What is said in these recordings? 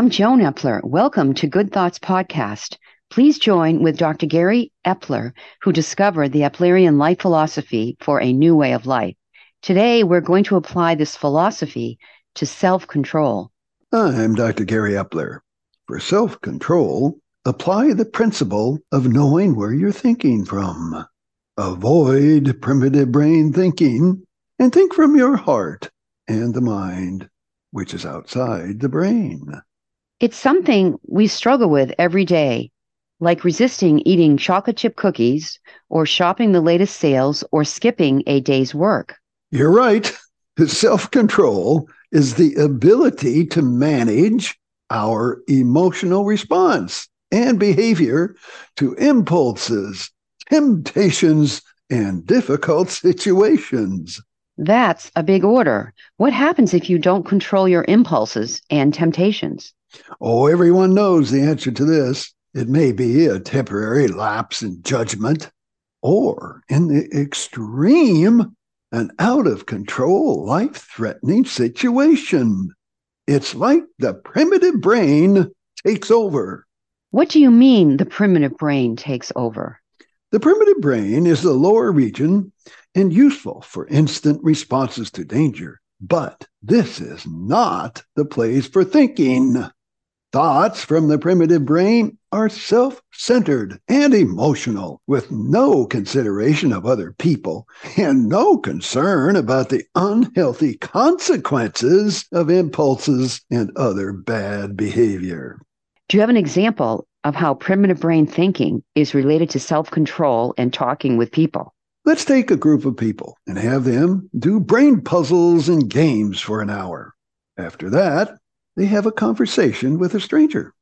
I'm Joan Epler. Welcome to Good Thoughts Podcast. Please join with Dr. Gary Epler, who discovered the Eplerian life philosophy for a new way of life. Today, we're going to apply this philosophy to self control. I'm Dr. Gary Epler. For self control, apply the principle of knowing where you're thinking from. Avoid primitive brain thinking and think from your heart and the mind, which is outside the brain. It's something we struggle with every day, like resisting eating chocolate chip cookies or shopping the latest sales or skipping a day's work. You're right. Self control is the ability to manage our emotional response and behavior to impulses, temptations, and difficult situations. That's a big order. What happens if you don't control your impulses and temptations? Oh, everyone knows the answer to this. It may be a temporary lapse in judgment, or in the extreme, an out of control, life threatening situation. It's like the primitive brain takes over. What do you mean the primitive brain takes over? The primitive brain is the lower region and useful for instant responses to danger. But this is not the place for thinking. Thoughts from the primitive brain are self centered and emotional, with no consideration of other people and no concern about the unhealthy consequences of impulses and other bad behavior. Do you have an example of how primitive brain thinking is related to self control and talking with people? Let's take a group of people and have them do brain puzzles and games for an hour. After that, they have a conversation with a stranger.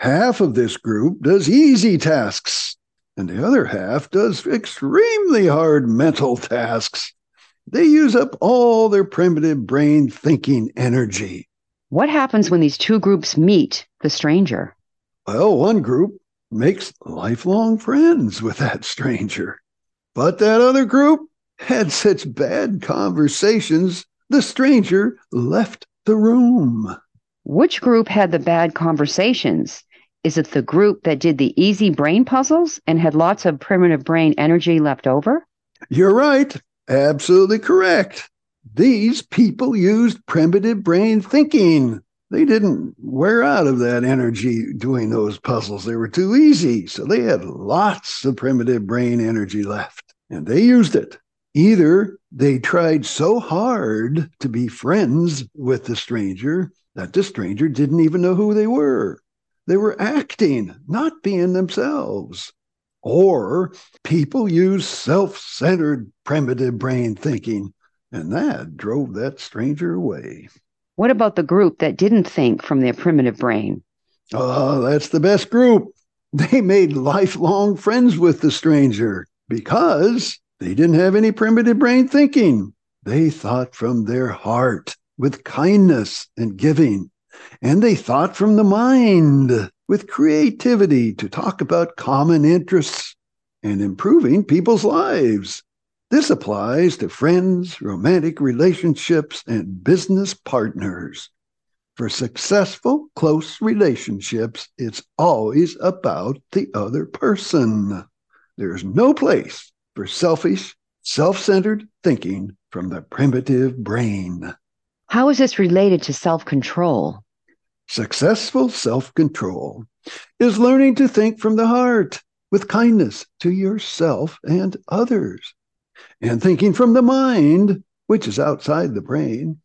Half of this group does easy tasks, and the other half does extremely hard mental tasks. They use up all their primitive brain thinking energy. What happens when these two groups meet the stranger? Well, one group makes lifelong friends with that stranger. But that other group had such bad conversations, the stranger left the room. Which group had the bad conversations? Is it the group that did the easy brain puzzles and had lots of primitive brain energy left over? You're right. Absolutely correct. These people used primitive brain thinking. They didn't wear out of that energy doing those puzzles. They were too easy. So they had lots of primitive brain energy left and they used it. Either they tried so hard to be friends with the stranger that the stranger didn't even know who they were. They were acting, not being themselves. Or people use self centered primitive brain thinking, and that drove that stranger away. What about the group that didn't think from their primitive brain? Oh, that's the best group. They made lifelong friends with the stranger because they didn't have any primitive brain thinking. They thought from their heart with kindness and giving. And they thought from the mind with creativity to talk about common interests and improving people's lives. This applies to friends, romantic relationships, and business partners. For successful, close relationships, it's always about the other person. There's no place for selfish, self centered thinking from the primitive brain. How is this related to self control? Successful self control is learning to think from the heart with kindness to yourself and others, and thinking from the mind, which is outside the brain,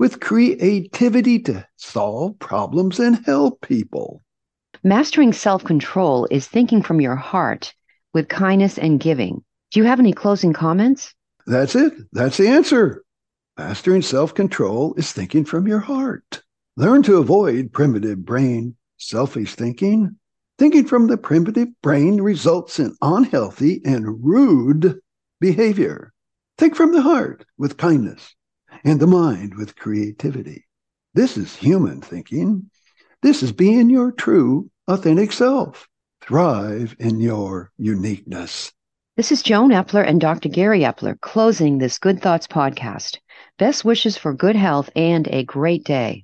with creativity to solve problems and help people. Mastering self control is thinking from your heart with kindness and giving. Do you have any closing comments? That's it. That's the answer. Mastering self control is thinking from your heart. Learn to avoid primitive brain, selfish thinking. Thinking from the primitive brain results in unhealthy and rude behavior. Think from the heart with kindness and the mind with creativity. This is human thinking. This is being your true, authentic self. Thrive in your uniqueness. This is Joan Epler and Dr. Gary Epler closing this Good Thoughts podcast. Best wishes for good health and a great day.